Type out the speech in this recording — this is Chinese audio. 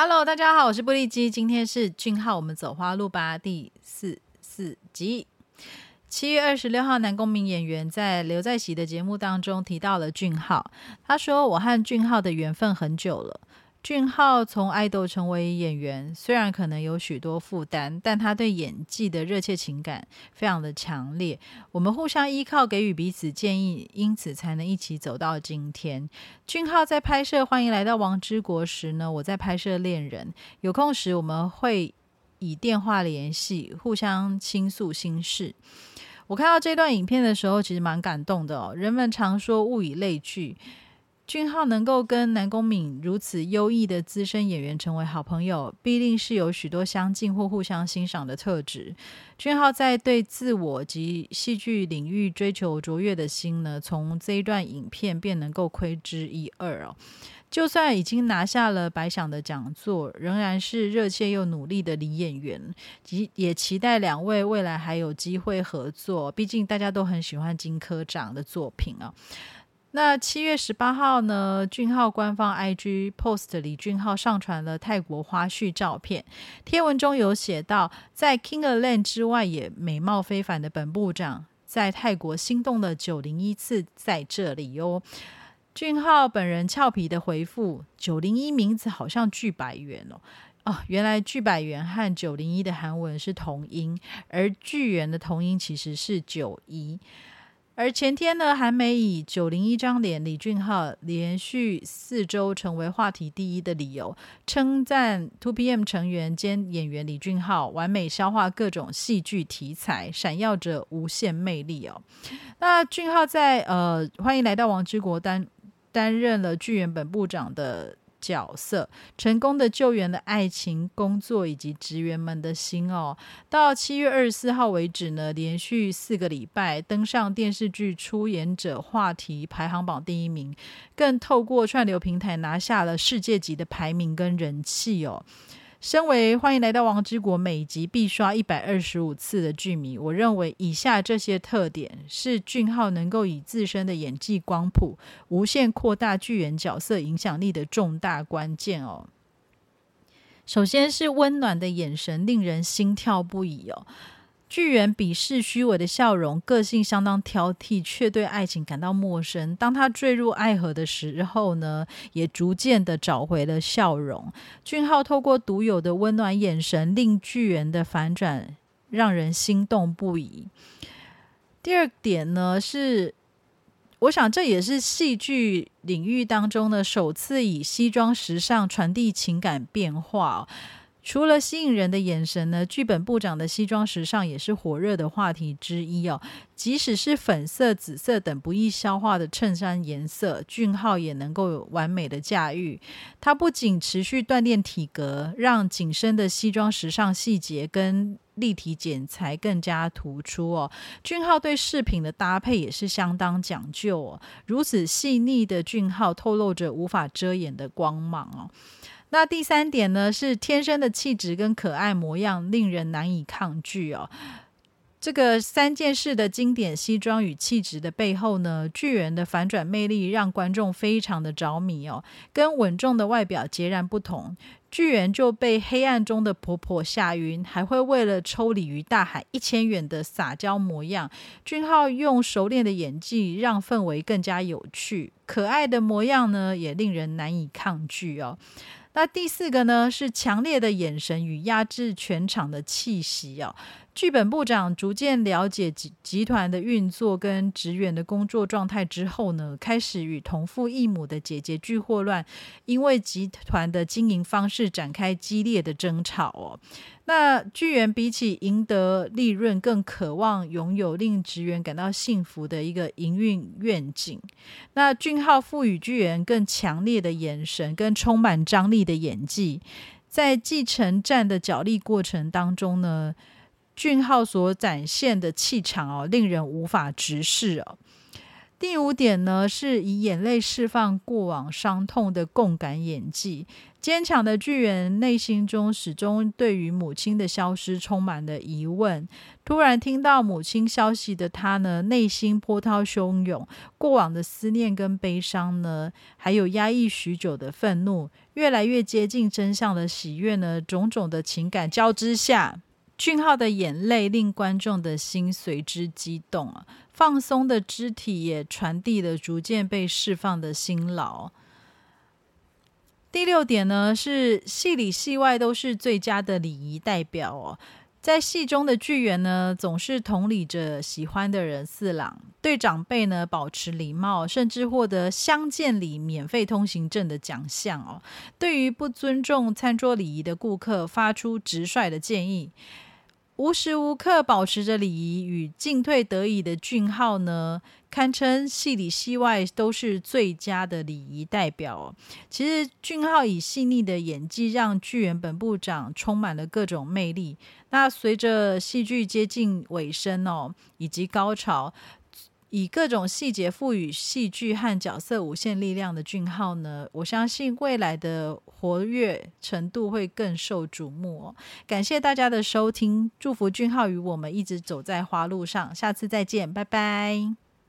Hello，大家好，我是布利基，今天是俊浩，我们走花路吧第四四集。七月二十六号，男公民演员在刘在喜的节目当中提到了俊浩，他说：“我和俊浩的缘分很久了。”俊浩从爱豆成为演员，虽然可能有许多负担，但他对演技的热切情感非常的强烈。我们互相依靠，给予彼此建议，因此才能一起走到今天。俊浩在拍摄《欢迎来到王之国》时呢，我在拍摄《恋人》，有空时我们会以电话联系，互相倾诉心事。我看到这段影片的时候，其实蛮感动的哦。人们常说物以类聚。俊浩能够跟南宫敏如此优异的资深演员成为好朋友，必定是有许多相近或互相欣赏的特质。俊浩在对自我及戏剧领域追求卓越的心呢，从这一段影片便能够窥之一二哦。就算已经拿下了白想的讲座，仍然是热切又努力的女演员，及也期待两位未来还有机会合作。毕竟大家都很喜欢金科长的作品啊。那七月十八号呢？俊浩官方 IG post 李俊浩上传了泰国花絮照片，贴文中有写到，在 King Land 之外也美貌非凡的本部长，在泰国心动的九零一次在这里哟。俊浩本人俏皮的回复：九零一名字好像巨百元哦，哦，原来巨百元和九零一的韩文是同音，而巨元的同音其实是九一。而前天呢，还没以九零一张脸，李俊浩连续四周成为话题第一的理由，称赞 Two PM 成员兼演员李俊浩完美消化各种戏剧题材，闪耀着无限魅力哦。那俊浩在呃，欢迎来到王之国担担任了剧原本部长的。角色成功的救援了爱情、工作以及职员们的心哦。到七月二十四号为止呢，连续四个礼拜登上电视剧出演者话题排行榜第一名，更透过串流平台拿下了世界级的排名跟人气哦。身为欢迎来到王之国每集必刷一百二十五次的剧迷，我认为以下这些特点是俊浩能够以自身的演技光谱无限扩大剧员角色影响力的重大关键哦。首先是温暖的眼神，令人心跳不已哦。巨猿鄙视虚伪的笑容，个性相当挑剔，却对爱情感到陌生。当他坠入爱河的时候呢，也逐渐的找回了笑容。俊浩透过独有的温暖眼神，令巨猿的反转让人心动不已。第二点呢，是我想这也是戏剧领域当中呢首次以西装时尚传递情感变化。除了吸引人的眼神呢，剧本部长的西装时尚也是火热的话题之一哦。即使是粉色、紫色等不易消化的衬衫颜色，俊浩也能够完美的驾驭。他不仅持续锻炼体格，让紧身的西装时尚细节跟立体剪裁更加突出哦。俊浩对饰品的搭配也是相当讲究哦。如此细腻的俊浩，透露着无法遮掩的光芒哦。那第三点呢，是天生的气质跟可爱模样，令人难以抗拒哦。这个三件事的经典西装与气质的背后呢，巨人的反转魅力让观众非常的着迷哦。跟稳重的外表截然不同，巨人就被黑暗中的婆婆吓晕，还会为了抽鲤鱼大喊一千元的撒娇模样。俊浩用熟练的演技让氛围更加有趣，可爱的模样呢，也令人难以抗拒哦。那第四个呢，是强烈的眼神与压制全场的气息哦。剧本部长逐渐了解集集团的运作跟职员的工作状态之后呢，开始与同父异母的姐姐剧霍乱，因为集团的经营方式展开激烈的争吵哦。那剧员比起赢得利润，更渴望拥有令职员感到幸福的一个营运愿景。那俊浩赋予剧员更强烈的眼神跟充满张力的演技，在继承战的角力过程当中呢。俊浩所展现的气场哦，令人无法直视哦。第五点呢，是以眼泪释放过往伤痛的共感演技。坚强的巨人内心中始终对于母亲的消失充满了疑问。突然听到母亲消息的他呢，内心波涛汹涌，过往的思念跟悲伤呢，还有压抑许久的愤怒，越来越接近真相的喜悦呢，种种的情感交织下。俊浩的眼泪令观众的心随之激动啊，放松的肢体也传递了逐渐被释放的辛劳。第六点呢，是戏里戏外都是最佳的礼仪代表哦。在戏中的剧员呢，总是同理着喜欢的人四郎，对长辈呢保持礼貌，甚至获得相见礼免费通行证的奖项哦。对于不尊重餐桌礼仪的顾客，发出直率的建议。无时无刻保持着礼仪与进退得宜的俊浩呢，堪称戏里戏外都是最佳的礼仪代表。其实俊浩以细腻的演技，让剧原本部长充满了各种魅力。那随着戏剧接近尾声哦，以及高潮。以各种细节赋予戏剧和角色无限力量的俊浩呢，我相信未来的活跃程度会更受瞩目哦。感谢大家的收听，祝福俊浩与我们一直走在花路上，下次再见，拜拜。